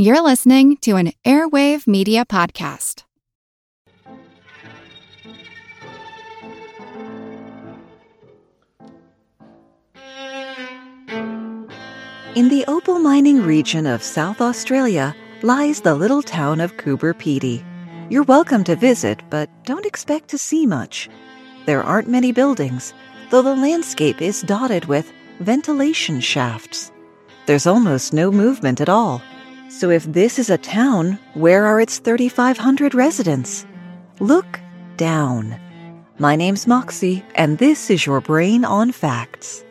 You're listening to an Airwave Media Podcast. In the opal mining region of South Australia lies the little town of Coober Pedy. You're welcome to visit, but don't expect to see much. There aren't many buildings, though the landscape is dotted with ventilation shafts. There's almost no movement at all. So if this is a town, where are its 3,500 residents? Look down. My name's Moxie, and this is your Brain on Facts.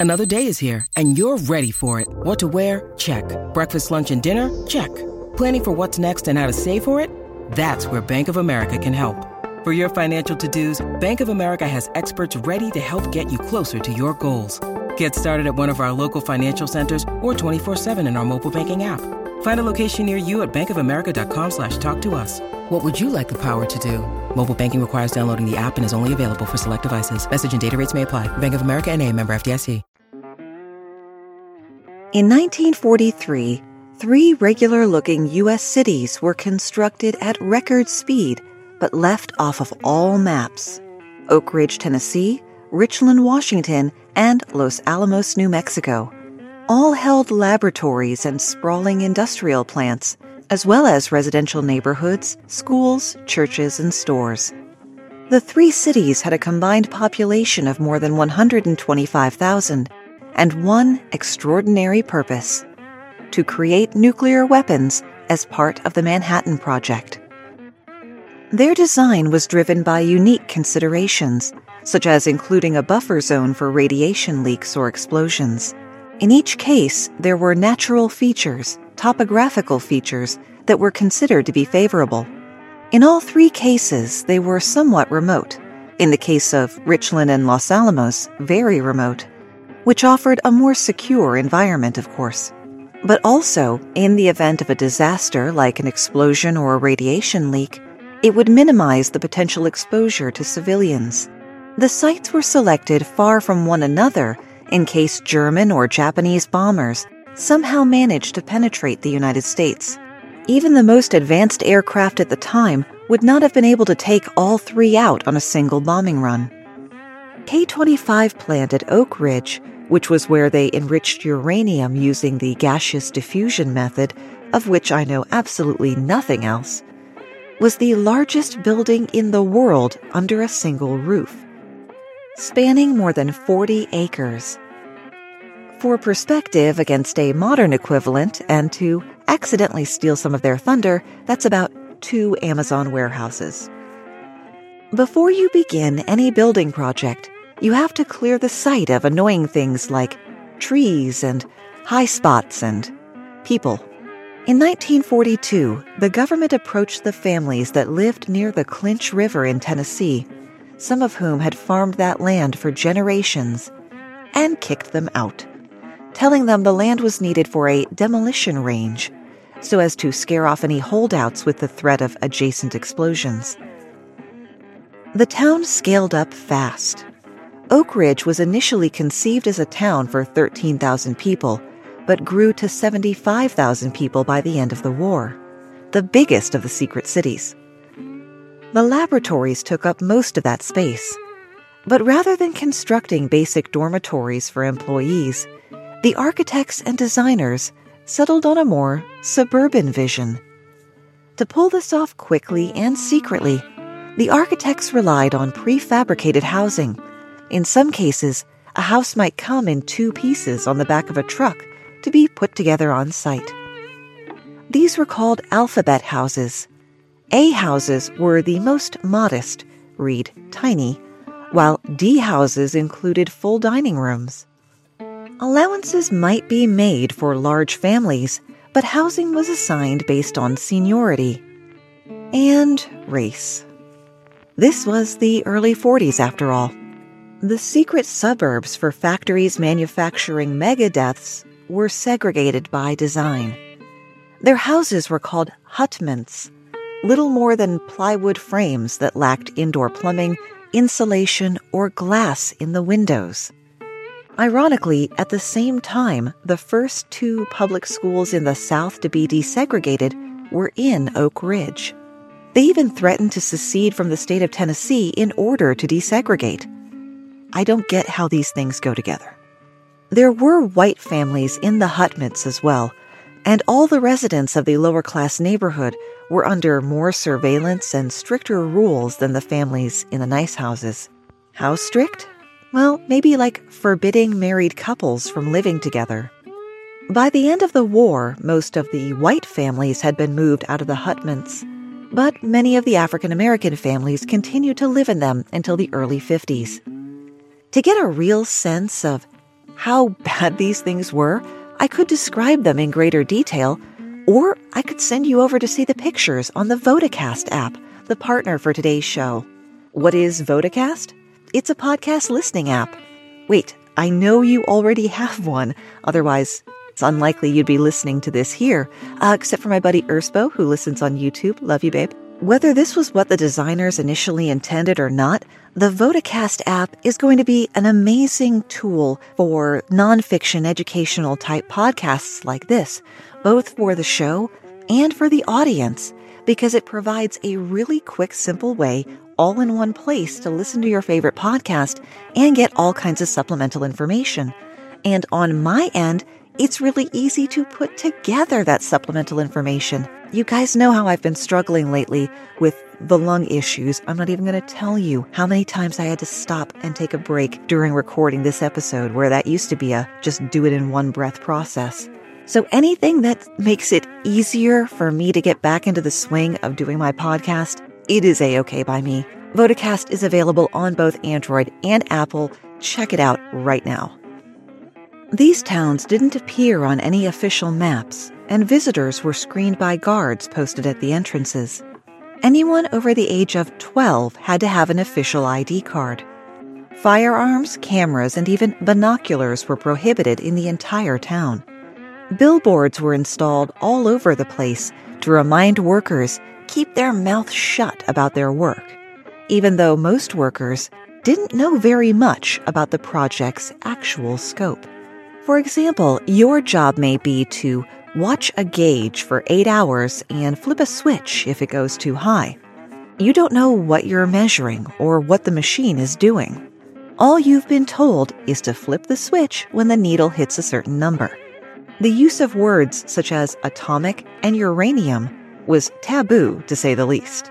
Another day is here, and you're ready for it. What to wear? Check. Breakfast, lunch, and dinner? Check. Planning for what's next and how to save for it? That's where Bank of America can help. For your financial to-dos, Bank of America has experts ready to help get you closer to your goals. Get started at one of our local financial centers or 24-7 in our mobile banking app. Find a location near you at bankofamerica.com slash talk to us. What would you like the power to do? Mobile banking requires downloading the app and is only available for select devices. Message and data rates may apply. Bank of America and a member FDIC. In 1943, three regular-looking U.S. cities were constructed at record speed but left off of all maps. Oak Ridge, Tennessee, Richland, Washington, and Los Alamos, New Mexico. All held laboratories and sprawling industrial plants, as well as residential neighborhoods, schools, churches, and stores. The three cities had a combined population of more than 125,000 and one extraordinary purpose to create nuclear weapons as part of the Manhattan Project. Their design was driven by unique considerations, such as including a buffer zone for radiation leaks or explosions. In each case, there were natural features, topographical features, that were considered to be favorable. In all three cases, they were somewhat remote. In the case of Richland and Los Alamos, very remote, which offered a more secure environment, of course. But also, in the event of a disaster like an explosion or a radiation leak, it would minimize the potential exposure to civilians. The sites were selected far from one another in case German or Japanese bombers somehow managed to penetrate the United States. Even the most advanced aircraft at the time would not have been able to take all three out on a single bombing run. K 25 plant at Oak Ridge, which was where they enriched uranium using the gaseous diffusion method, of which I know absolutely nothing else, was the largest building in the world under a single roof, spanning more than 40 acres. For perspective against a modern equivalent, and to accidentally steal some of their thunder, that's about two Amazon warehouses. Before you begin any building project, you have to clear the site of annoying things like trees and high spots and people. In 1942, the government approached the families that lived near the Clinch River in Tennessee, some of whom had farmed that land for generations, and kicked them out, telling them the land was needed for a demolition range, so as to scare off any holdouts with the threat of adjacent explosions. The town scaled up fast. Oak Ridge was initially conceived as a town for 13,000 people but grew to 75,000 people by the end of the war, the biggest of the secret cities. The laboratories took up most of that space. But rather than constructing basic dormitories for employees, the architects and designers settled on a more suburban vision. To pull this off quickly and secretly, the architects relied on prefabricated housing. In some cases, a house might come in two pieces on the back of a truck to be put together on site. These were called alphabet houses. A houses were the most modest, read tiny, while D houses included full dining rooms. Allowances might be made for large families, but housing was assigned based on seniority and race. This was the early 40s, after all. The secret suburbs for factories manufacturing megadeaths were segregated by design. Their houses were called hutments, little more than plywood frames that lacked indoor plumbing, insulation, or glass in the windows. Ironically, at the same time, the first two public schools in the South to be desegregated were in Oak Ridge. They even threatened to secede from the state of Tennessee in order to desegregate. I don't get how these things go together. There were white families in the Hutments as well, and all the residents of the lower class neighborhood were under more surveillance and stricter rules than the families in the nice houses. How strict? Well, maybe like forbidding married couples from living together. By the end of the war, most of the white families had been moved out of the Hutments, but many of the African American families continued to live in them until the early 50s. To get a real sense of how bad these things were, I could describe them in greater detail, or I could send you over to see the pictures on the Vodacast app, the partner for today's show. What is Vodacast? It's a podcast listening app. Wait, I know you already have one. Otherwise, it's unlikely you'd be listening to this here, uh, except for my buddy Erspo, who listens on YouTube. Love you, babe. Whether this was what the designers initially intended or not, the Vodacast app is going to be an amazing tool for nonfiction educational type podcasts like this, both for the show and for the audience, because it provides a really quick, simple way all in one place to listen to your favorite podcast and get all kinds of supplemental information. And on my end, it's really easy to put together that supplemental information. You guys know how I've been struggling lately with the lung issues. I'm not even going to tell you how many times I had to stop and take a break during recording this episode, where that used to be a just do it in one breath process. So anything that makes it easier for me to get back into the swing of doing my podcast, it is a okay by me. Vodacast is available on both Android and Apple. Check it out right now. These towns didn't appear on any official maps, and visitors were screened by guards posted at the entrances. Anyone over the age of 12 had to have an official ID card. Firearms, cameras, and even binoculars were prohibited in the entire town. Billboards were installed all over the place to remind workers keep their mouth shut about their work, even though most workers didn't know very much about the project's actual scope. For example, your job may be to watch a gauge for eight hours and flip a switch if it goes too high. You don't know what you're measuring or what the machine is doing. All you've been told is to flip the switch when the needle hits a certain number. The use of words such as atomic and uranium was taboo, to say the least.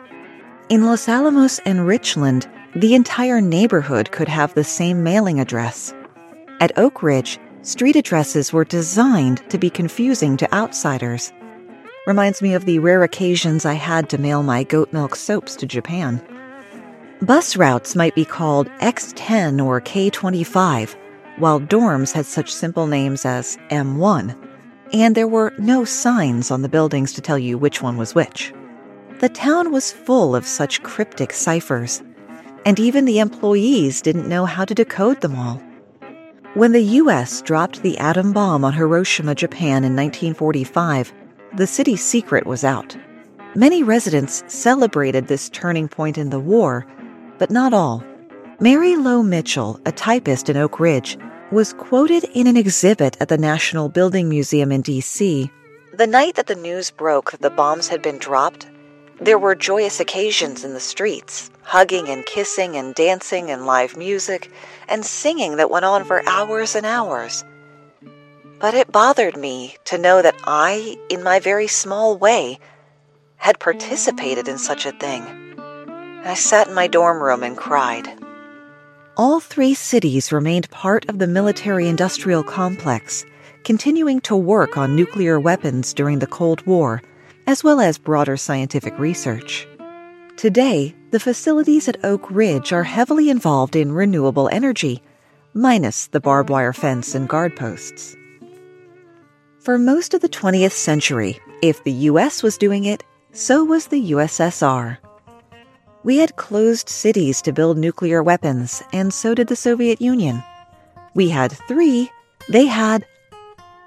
In Los Alamos and Richland, the entire neighborhood could have the same mailing address. At Oak Ridge, street addresses were designed to be confusing to outsiders. Reminds me of the rare occasions I had to mail my goat milk soaps to Japan. Bus routes might be called X10 or K25, while dorms had such simple names as M1, and there were no signs on the buildings to tell you which one was which. The town was full of such cryptic ciphers, and even the employees didn't know how to decode them all. When the U.S. dropped the atom bomb on Hiroshima, Japan in 1945, the city's secret was out. Many residents celebrated this turning point in the war, but not all. Mary Lowe Mitchell, a typist in Oak Ridge, was quoted in an exhibit at the National Building Museum in D.C. The night that the news broke that the bombs had been dropped, there were joyous occasions in the streets, hugging and kissing and dancing and live music and singing that went on for hours and hours. But it bothered me to know that I, in my very small way, had participated in such a thing. I sat in my dorm room and cried. All three cities remained part of the military industrial complex, continuing to work on nuclear weapons during the Cold War as well as broader scientific research. Today, the facilities at Oak Ridge are heavily involved in renewable energy, minus the barbed wire fence and guard posts. For most of the 20th century, if the US was doing it, so was the USSR. We had closed cities to build nuclear weapons, and so did the Soviet Union. We had three, they had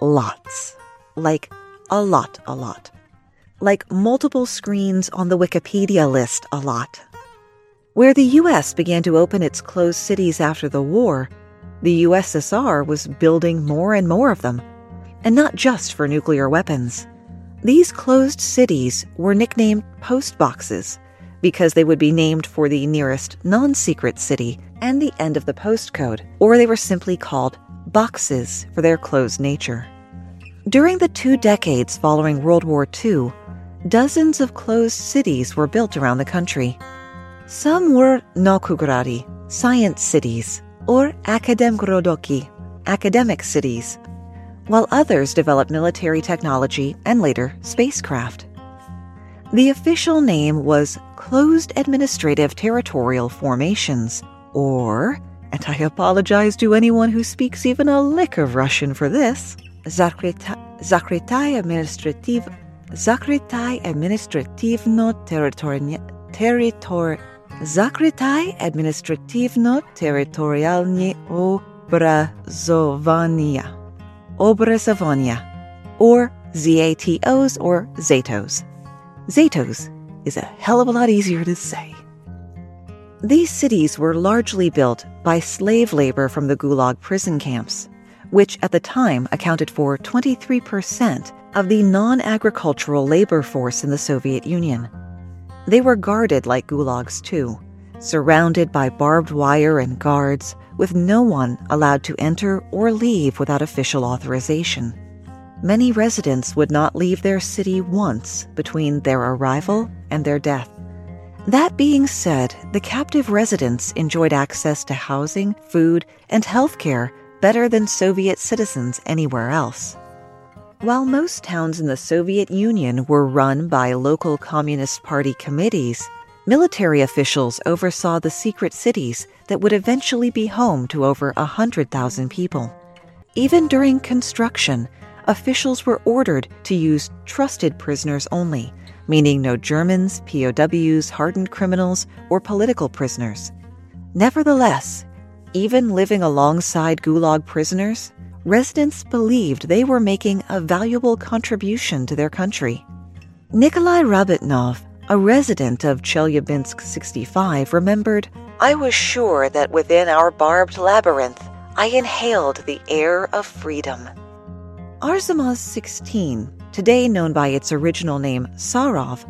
lots. Like a lot, a lot like multiple screens on the Wikipedia list a lot. Where the US began to open its closed cities after the war, The USSR was building more and more of them, and not just for nuclear weapons. These closed cities were nicknamed post boxes because they would be named for the nearest non secret city and the end of the postcode, or they were simply called boxes for their closed nature. During the two decades following World War II, dozens of closed cities were built around the country. Some were naukogrady, science cities, or akademgorodki, academic cities, while others developed military technology and later spacecraft. The official name was Closed Administrative Territorial Formations, or, and I apologize to anyone who speaks even a lick of Russian for this, Zakrytai Administrativ Zakrytai Administrativno Territor Zakrytai Administrativno Territorialnie Obrazovania Obrazovania or ZATOs or ZATOs. Zatos is a hell of a lot easier to say. These cities were largely built by slave labor from the Gulag prison camps, which at the time accounted for 23% of the non agricultural labor force in the Soviet Union. They were guarded like gulags, too, surrounded by barbed wire and guards, with no one allowed to enter or leave without official authorization many residents would not leave their city once between their arrival and their death. That being said, the captive residents enjoyed access to housing, food, and health care better than Soviet citizens anywhere else. While most towns in the Soviet Union were run by local Communist Party committees, military officials oversaw the secret cities that would eventually be home to over 100,000 people. Even during construction, officials were ordered to use trusted prisoners only, meaning no Germans, POWs, hardened criminals, or political prisoners. Nevertheless, even living alongside Gulag prisoners, residents believed they were making a valuable contribution to their country. Nikolai Rabotnov, a resident of Chelyabinsk 65, remembered, I was sure that within our barbed labyrinth, I inhaled the air of freedom. Arzamas 16, today known by its original name Sarov,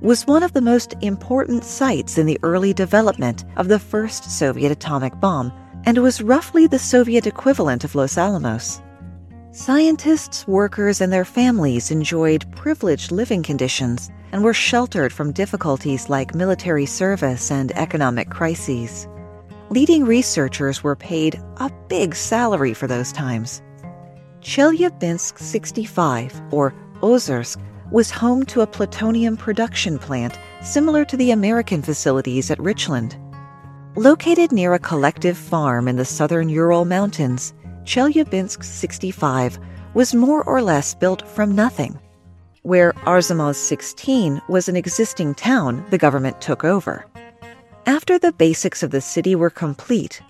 was one of the most important sites in the early development of the first Soviet atomic bomb and was roughly the Soviet equivalent of Los Alamos. Scientists, workers, and their families enjoyed privileged living conditions and were sheltered from difficulties like military service and economic crises. Leading researchers were paid a big salary for those times. Chelyabinsk 65, or Ozersk, was home to a plutonium production plant similar to the American facilities at Richland. Located near a collective farm in the southern Ural Mountains, Chelyabinsk 65 was more or less built from nothing. Where Arzamas 16 was an existing town the government took over. After the basics of the city were complete,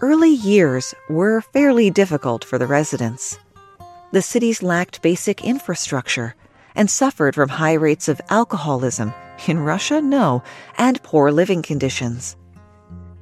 early years were fairly difficult for the residents the cities lacked basic infrastructure and suffered from high rates of alcoholism. In Russia, no, and poor living conditions.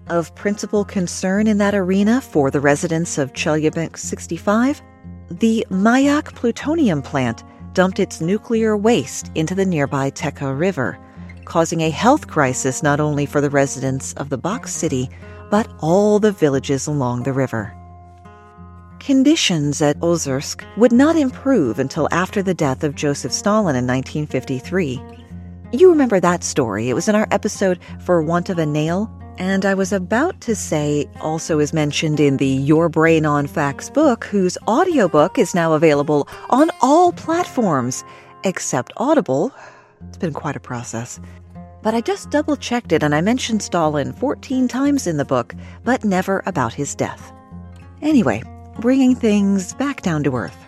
Of principal concern in that arena for the residents of Chelyabinsk 65, the Mayak plutonium plant dumped its nuclear waste into the nearby Techa River, causing a health crisis not only for the residents of the Box City, but all the villages along the river. Conditions at Ozersk would not improve until after the death of Joseph Stalin in 1953. You remember that story. It was in our episode For Want of a Nail. And I was about to say, also is mentioned in the Your Brain on Facts book, whose audiobook is now available on all platforms except Audible. It's been quite a process. But I just double checked it and I mentioned Stalin 14 times in the book, but never about his death. Anyway, bringing things back down to Earth.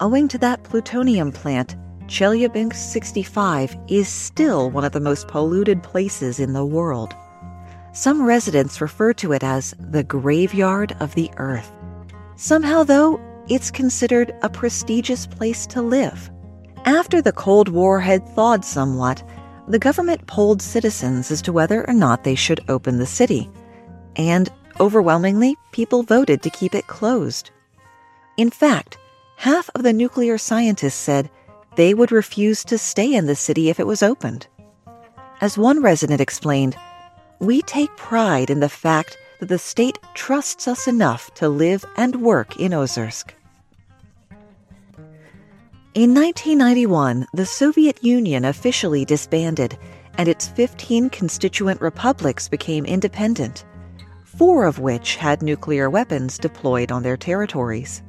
Owing to that plutonium plant, Chelyabinsk 65 is still one of the most polluted places in the world. Some residents refer to it as the graveyard of the Earth. Somehow, though, it's considered a prestigious place to live. After the Cold War had thawed somewhat, the government polled citizens as to whether or not they should open the city. And overwhelmingly, people voted to keep it closed. In fact, half of the nuclear scientists said they would refuse to stay in the city if it was opened. As one resident explained, we take pride in the fact that the state trusts us enough to live and work in Ozersk. In 1991, the Soviet Union officially disbanded, and its 15 constituent republics became independent, four of which had nuclear weapons deployed on their territories.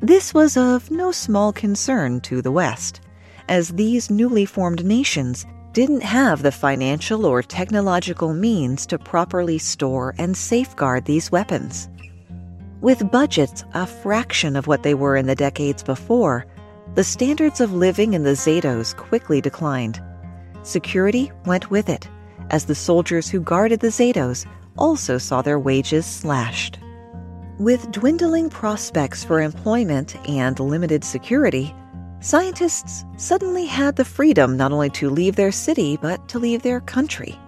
This was of no small concern to the West, as these newly formed nations didn't have the financial or technological means to properly store and safeguard these weapons. With budgets a fraction of what they were in the decades before, the standards of living in the Zatos quickly declined. Security went with it, as the soldiers who guarded the Zatos also saw their wages slashed. With dwindling prospects for employment and limited security, scientists suddenly had the freedom not only to leave their city, but to leave their country.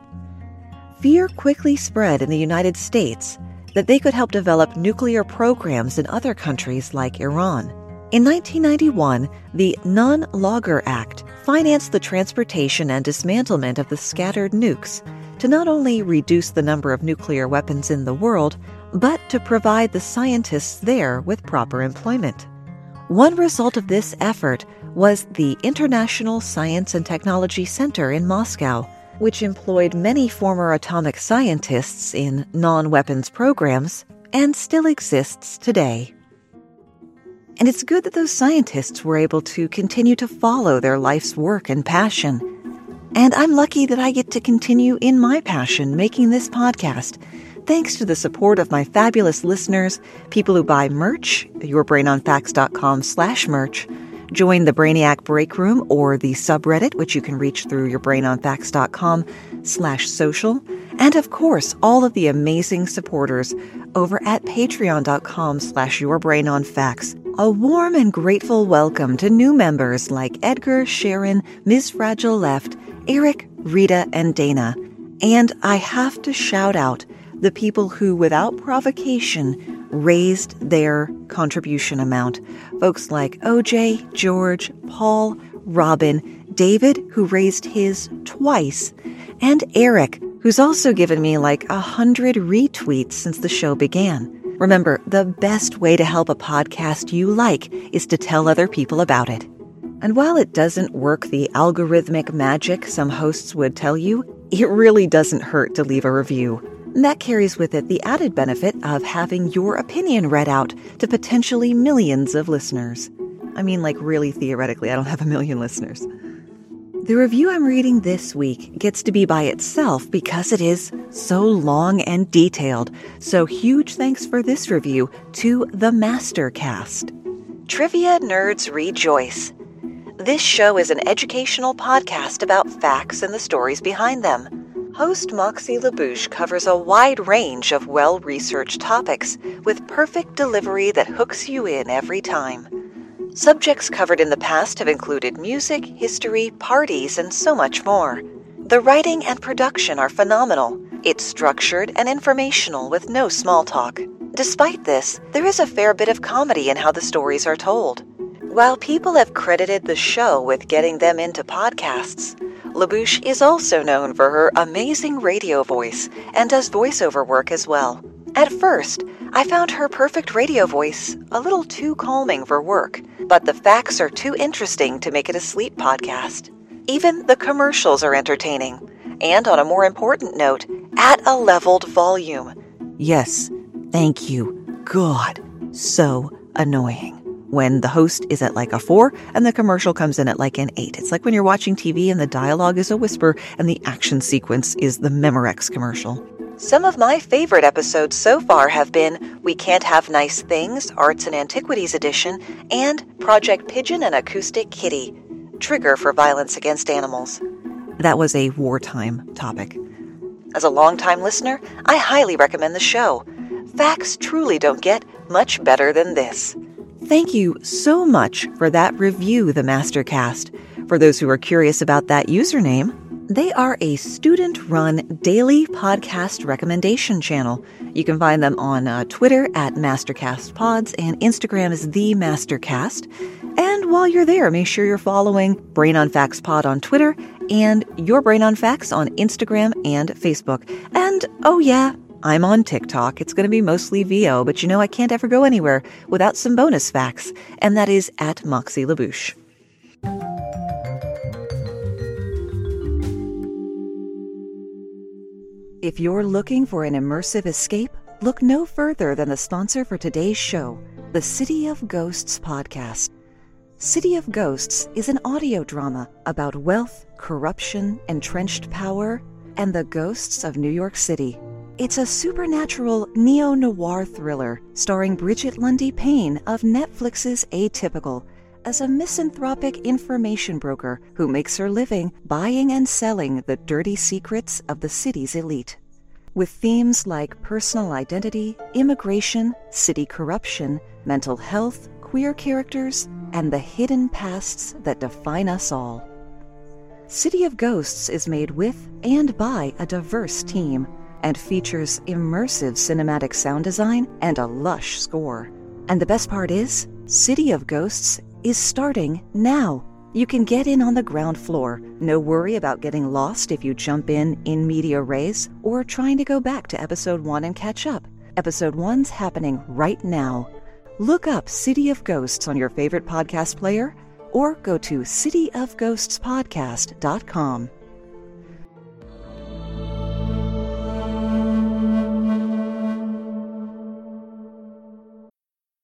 Fear quickly spread in the United States that they could help develop nuclear programs in other countries like Iran. In 1991, the Nunn-Lugar Act financed the transportation and dismantlement of the scattered nukes to not only reduce the number of nuclear weapons in the world, but to provide the scientists there with proper employment. One result of this effort was the International Science and Technology Center in Moscow, which employed many former atomic scientists in non weapons programs and still exists today. And it's good that those scientists were able to continue to follow their life's work and passion. And I'm lucky that I get to continue in my passion making this podcast. Thanks to the support of my fabulous listeners, people who buy merch, yourbrainonfacts.com slash merch, join the Brainiac Break Room or the subreddit, which you can reach through yourbrainonfacts.com slash social, and of course, all of the amazing supporters over at patreon.com slash yourbrainonfacts. A warm and grateful welcome to new members like Edgar, Sharon, Ms. Fragile Left, Eric, Rita, and Dana. And I have to shout out the people who, without provocation, raised their contribution amount. Folks like OJ, George, Paul, Robin, David, who raised his twice, and Eric, who's also given me like a hundred retweets since the show began. Remember, the best way to help a podcast you like is to tell other people about it. And while it doesn't work the algorithmic magic some hosts would tell you, it really doesn't hurt to leave a review. And that carries with it the added benefit of having your opinion read out to potentially millions of listeners. I mean, like, really theoretically, I don't have a million listeners. The review I'm reading this week gets to be by itself because it is so long and detailed. So, huge thanks for this review to the Mastercast. Trivia nerds rejoice. This show is an educational podcast about facts and the stories behind them. Host Moxie LaBouche covers a wide range of well researched topics with perfect delivery that hooks you in every time. Subjects covered in the past have included music, history, parties, and so much more. The writing and production are phenomenal. It's structured and informational with no small talk. Despite this, there is a fair bit of comedy in how the stories are told. While people have credited the show with getting them into podcasts, LaBouche is also known for her amazing radio voice and does voiceover work as well. At first, I found her perfect radio voice a little too calming for work, but the facts are too interesting to make it a sleep podcast. Even the commercials are entertaining, and on a more important note, at a leveled volume. Yes, thank you. God, so annoying. When the host is at like a four and the commercial comes in at like an eight. It's like when you're watching TV and the dialogue is a whisper and the action sequence is the Memorex commercial. Some of my favorite episodes so far have been We Can't Have Nice Things, Arts and Antiquities Edition, and Project Pigeon and Acoustic Kitty, Trigger for Violence Against Animals. That was a wartime topic. As a longtime listener, I highly recommend the show. Facts truly don't get much better than this. Thank you so much for that review, the Mastercast. For those who are curious about that username, They are a student run daily podcast recommendation channel. You can find them on uh, Twitter at MasterCastPods and Instagram is The Mastercast. And while you're there, make sure you're following Brain on Facts Pod on Twitter and Your Brain on Facts on Instagram and Facebook. And oh, yeah, I'm on TikTok. It's going to be mostly VO, but you know I can't ever go anywhere without some bonus facts, and that is at Moxie LaBouche. If you're looking for an immersive escape, look no further than the sponsor for today's show, the City of Ghosts podcast. City of Ghosts is an audio drama about wealth, corruption, entrenched power, and the ghosts of New York City. It's a supernatural neo noir thriller starring Brigette Lundy-Paine of Netflix's Atypical as a misanthropic information broker who makes her living buying and selling the dirty secrets of the city's elite. With themes like personal identity, immigration, city corruption, mental health, queer characters, and the hidden pasts that define us all. City of Ghosts is made with and by a diverse team and features immersive cinematic sound design and a lush score. And the best part is, City of Ghosts is starting now. You can get in on the ground floor. No worry about getting lost if you jump in in media res or trying to go back to episode 1 and catch up. Episode 1's happening right now. Look up City of Ghosts on your favorite podcast player or go to cityofghostspodcast.com.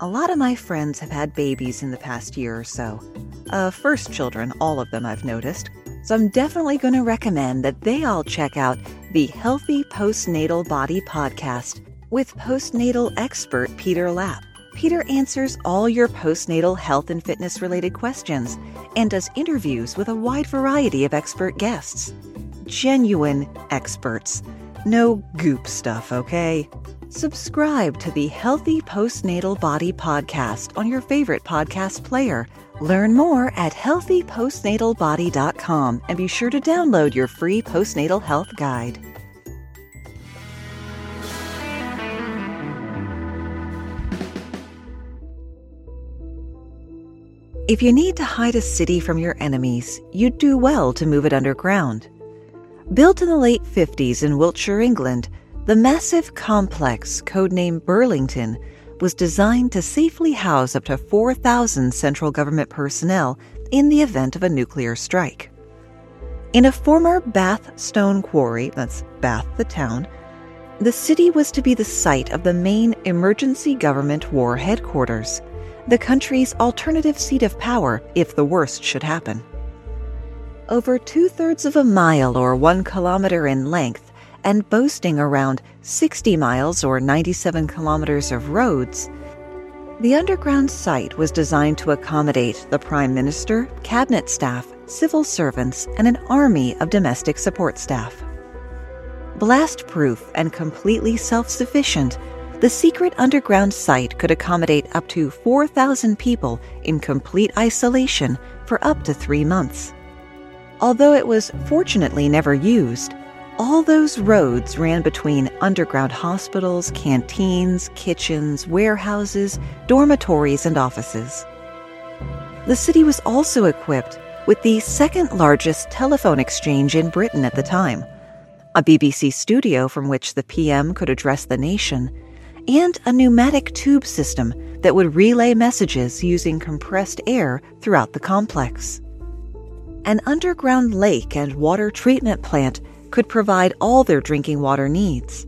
A lot of my friends have had babies in the past year or so. Uh, first children, all of them I've noticed. So I'm definitely going to recommend that they all check out the Healthy Postnatal Body podcast with postnatal expert Peter Lapp. Peter answers all your postnatal health and fitness related questions and does interviews with a wide variety of expert guests. Genuine experts. No goop stuff, okay? Subscribe to the Healthy Postnatal Body podcast on your favorite podcast player. Learn more at healthypostnatalbody.com and be sure to download your free postnatal health guide. If you need to hide a city from your enemies, you'd do well to move it underground. Built in the late 50s in Wiltshire, England, the massive complex, codenamed Burlington, was designed to safely house up to 4,000 central government personnel in the event of a nuclear strike. In a former Bath stone quarry, that's Bath the town, the city was to be the site of the main emergency government war headquarters, the country's alternative seat of power if the worst should happen. Over two thirds of a mile or one kilometer in length, and boasting around 60 miles or 97 kilometers of roads, the underground site was designed to accommodate the Prime Minister, cabinet staff, civil servants, and an army of domestic support staff. Blast proof and completely self sufficient, the secret underground site could accommodate up to 4,000 people in complete isolation for up to three months. Although it was fortunately never used, all those roads ran between underground hospitals, canteens, kitchens, warehouses, dormitories, and offices. The city was also equipped with the second largest telephone exchange in Britain at the time, a BBC studio from which the PM could address the nation, and a pneumatic tube system that would relay messages using compressed air throughout the complex. An underground lake and water treatment plant could provide all their drinking water needs.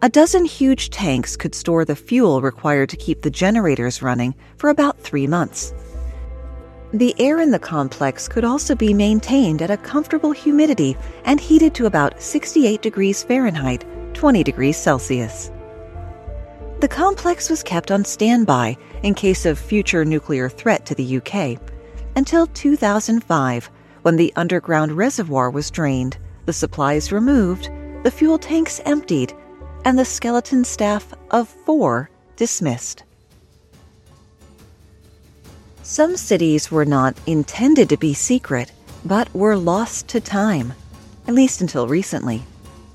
A dozen huge tanks could store the fuel required to keep the generators running for about three months. The air in the complex could also be maintained at a comfortable humidity and heated to about 68 degrees Fahrenheit, 20 degrees Celsius. The complex was kept on standby in case of future nuclear threat to the UK until 2005 when the underground reservoir was drained, the supplies removed, the fuel tanks emptied, and the skeleton staff of four dismissed. Some cities were not intended to be secret, but were lost to time, at least until recently.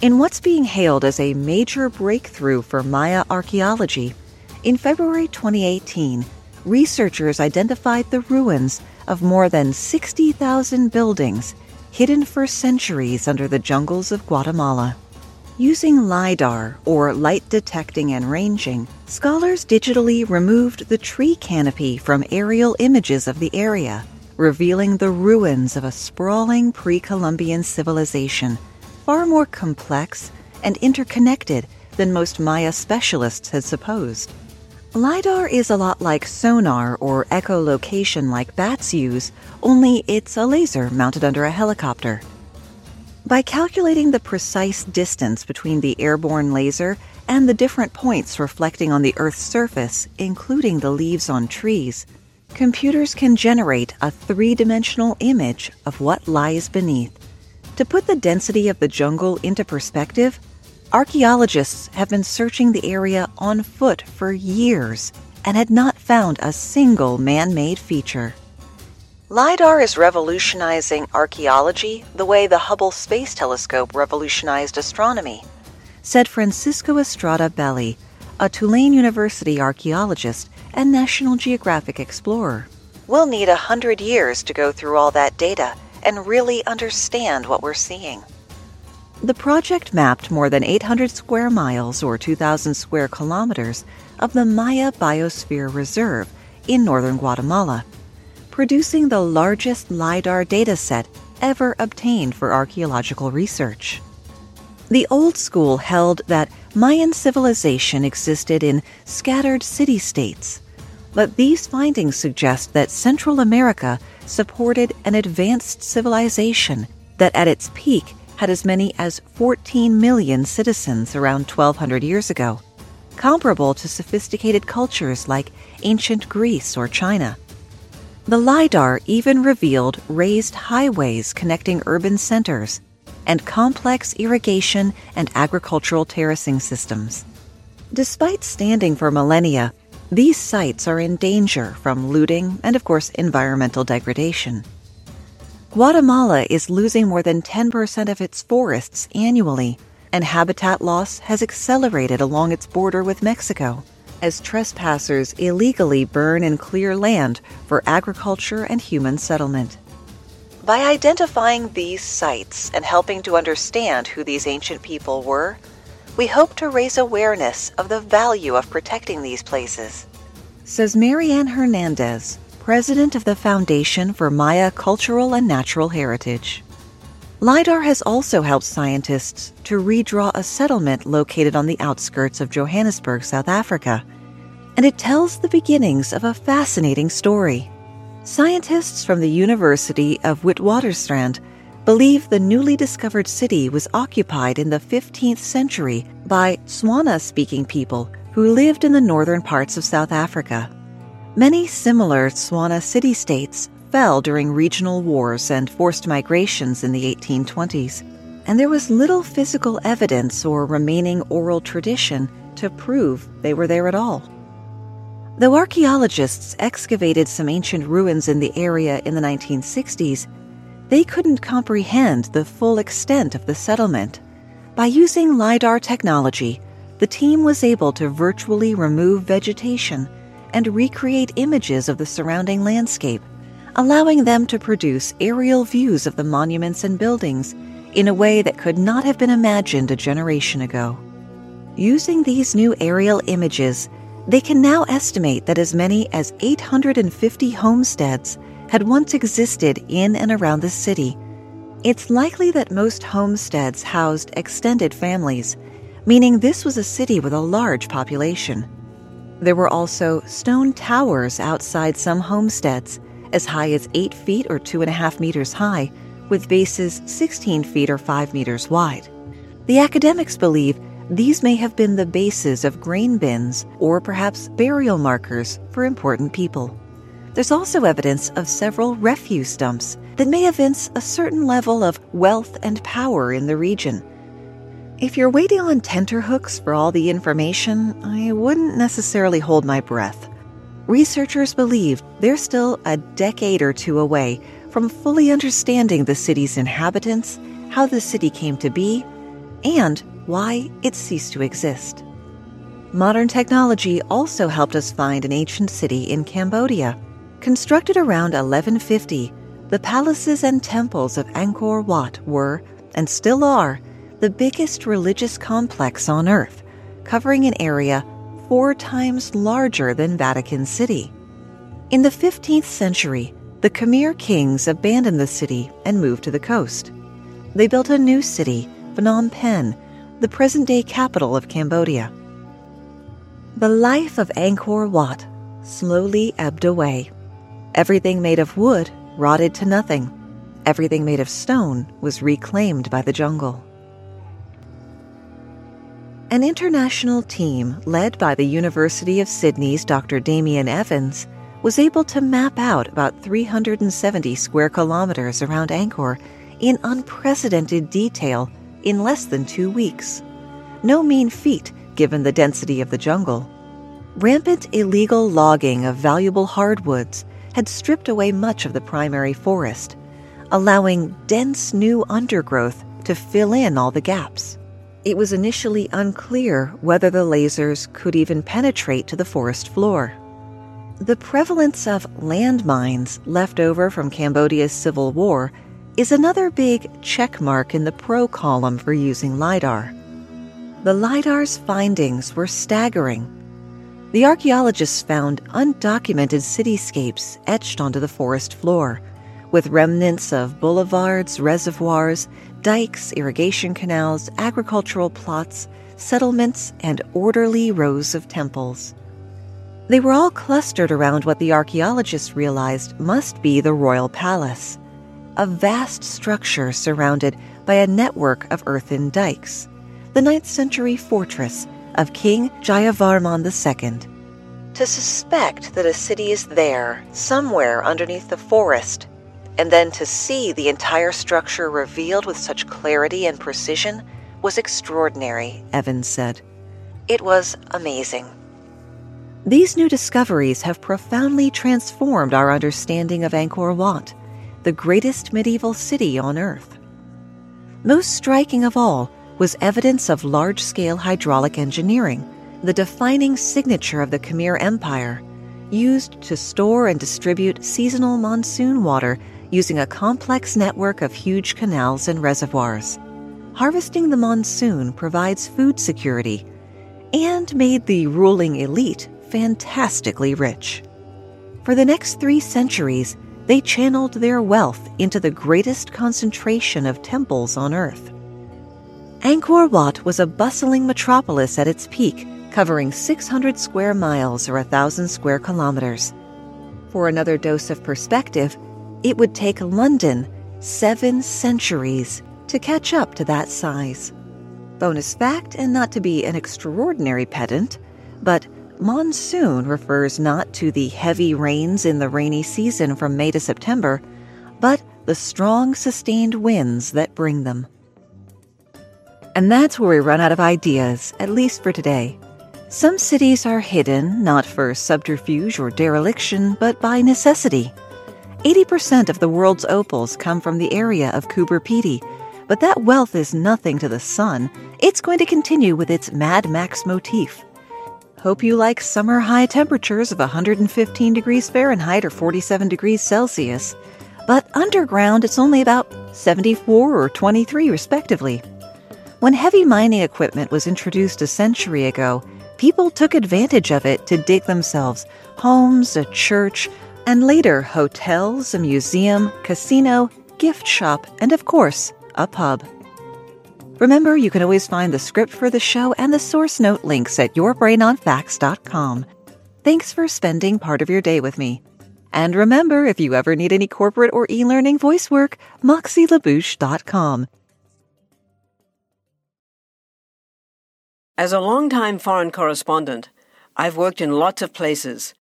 In what's being hailed as a major breakthrough for Maya archaeology, in February 2018, researchers identified the ruins of more than 60,000 buildings hidden for centuries under the jungles of Guatemala. Using LIDAR, or light detecting and ranging, scholars digitally removed the tree canopy from aerial images of the area, revealing the ruins of a sprawling pre Columbian civilization far more complex and interconnected than most Maya specialists had supposed. LIDAR is a lot like sonar or echolocation like bats use, only it's a laser mounted under a helicopter. By calculating the precise distance between the airborne laser and the different points reflecting on the Earth's surface, including the leaves on trees, computers can generate a three dimensional image of what lies beneath. To put the density of the jungle into perspective, archaeologists have been searching the area on foot for years and had not found a single man made feature. LIDAR is revolutionizing archaeology the way the Hubble Space Telescope revolutionized astronomy, said Francisco Estrada Belli, a Tulane University archaeologist and National Geographic explorer. We'll need a hundred years to go through all that data and really understand what we're seeing. The project mapped more than 800 square miles or 2,000 square kilometers of the Maya Biosphere Reserve in northern Guatemala, producing the largest LIDAR dataset ever obtained for archaeological research. The old school held that Mayan civilization existed in scattered city states, but these findings suggest that Central America supported an advanced civilization that at its peak had as many as 14 million citizens around 1200 years ago, comparable to sophisticated cultures like ancient Greece or China. The LIDAR even revealed raised highways connecting urban centers and complex irrigation and agricultural terracing systems. Despite standing for millennia, these sites are in danger from looting and, of course, environmental degradation. Guatemala is losing more than 10% of its forests annually, and habitat loss has accelerated along its border with Mexico as trespassers illegally burn and clear land for agriculture and human settlement. By identifying these sites and helping to understand who these ancient people were, we hope to raise awareness of the value of protecting these places, says Marianne Hernandez, president of the Foundation for Maya Cultural and Natural Heritage. LIDAR has also helped scientists to redraw a settlement located on the outskirts of Johannesburg, South Africa, and it tells the beginnings of a fascinating story. Scientists from the University of Witwatersrand believe the newly discovered city was occupied in the 15th century by Tswana speaking people who lived in the northern parts of South Africa. Many similar Tswana city states fell during regional wars and forced migrations in the 1820s, and there was little physical evidence or remaining oral tradition to prove they were there at all. Though archaeologists excavated some ancient ruins in the area in the 1960s, they couldn't comprehend the full extent of the settlement. By using LIDAR technology, the team was able to virtually remove vegetation and recreate images of the surrounding landscape, allowing them to produce aerial views of the monuments and buildings in a way that could not have been imagined a generation ago. Using these new aerial images, they can now estimate that as many as 850 homesteads had once existed in and around the city. It's likely that most homesteads housed extended families, meaning this was a city with a large population. There were also stone towers outside some homesteads, as high as 8 feet or 2.5 meters high, with bases 16 feet or 5 meters wide. The academics believe these may have been the bases of grain bins or perhaps burial markers for important people. There's also evidence of several refuse dumps that may evince a certain level of wealth and power in the region. If you're waiting on tenterhooks for all the information, I wouldn't necessarily hold my breath. Researchers believe they're still a decade or two away from fully understanding the city's inhabitants, how the city came to be, and why it ceased to exist. Modern technology also helped us find an ancient city in Cambodia. Constructed around 1150, the palaces and temples of Angkor Wat were, and still are, the biggest religious complex on Earth, covering an area four times larger than Vatican City. In the 15th century, the Khmer kings abandoned the city and moved to the coast. They built a new city, Phnom Penh, the present day capital of Cambodia. The life of Angkor Wat slowly ebbed away. Everything made of wood rotted to nothing. Everything made of stone was reclaimed by the jungle. An international team led by the University of Sydney's Dr. Damien Evans was able to map out about 370 square kilometers around Angkor in unprecedented detail in less than two weeks. No mean feat given the density of the jungle. Rampant illegal logging of valuable hardwoods had stripped away much of the primary forest, allowing dense new undergrowth to fill in all the gaps. It was initially unclear whether the lasers could even penetrate to the forest floor. The prevalence of landmines left over from Cambodia's civil war is another big check mark in the pro column for using LIDAR. The LIDAR's findings were staggering. The archaeologists found undocumented cityscapes etched onto the forest floor, with remnants of boulevards, reservoirs, dikes, irrigation canals, agricultural plots, settlements, and orderly rows of temples. They were all clustered around what the archaeologists realized must be the royal palace, a vast structure surrounded by a network of earthen dikes, the 9th century fortress of King Jayavarman II. To suspect that a city is there, somewhere underneath the forest, and then to see the entire structure revealed with such clarity and precision was extraordinary, Evans said. It was amazing. These new discoveries have profoundly transformed our understanding of Angkor Wat, the greatest medieval city on Earth. Most striking of all was evidence of large scale hydraulic engineering, the defining signature of the Khmer Empire, used to store and distribute seasonal monsoon water using a complex network of huge canals and reservoirs. Harvesting the monsoon provides food security and made the ruling elite fantastically rich. For the next three centuries, they channeled their wealth into the greatest concentration of temples on earth. Angkor Wat was a bustling metropolis at its peak, covering 600 square miles or 1,000 square kilometers. For another dose of perspective, it would take London seven centuries to catch up to that size. Bonus fact, and not to be an extraordinary pedant, but monsoon refers not to the heavy rains in the rainy season from May to September, but the strong, sustained winds that bring them. And that's where we run out of ideas, at least for today. Some cities are hidden not for subterfuge or dereliction, but by necessity. 80% of the world's opals come from the area of Coober Pedy, but that wealth is nothing to the sun. It's going to continue with its Mad Max motif. Hope you like summer high temperatures of 115 degrees Fahrenheit or 47 degrees Celsius. But underground, it's only about 74 or 23, respectively. When heavy mining equipment was introduced a century ago, people took advantage of it to dig themselves homes, a church, and later hotels, a museum, casino, gift shop, and of course, a pub. Remember, you can always find the script for the show and the source note links at yourbrainonfacts.com. Thanks for spending part of your day with me. And remember, if you ever need any corporate or e-learning voice work, moxielabouche.com. As a long-time foreign correspondent, I've worked in lots of places,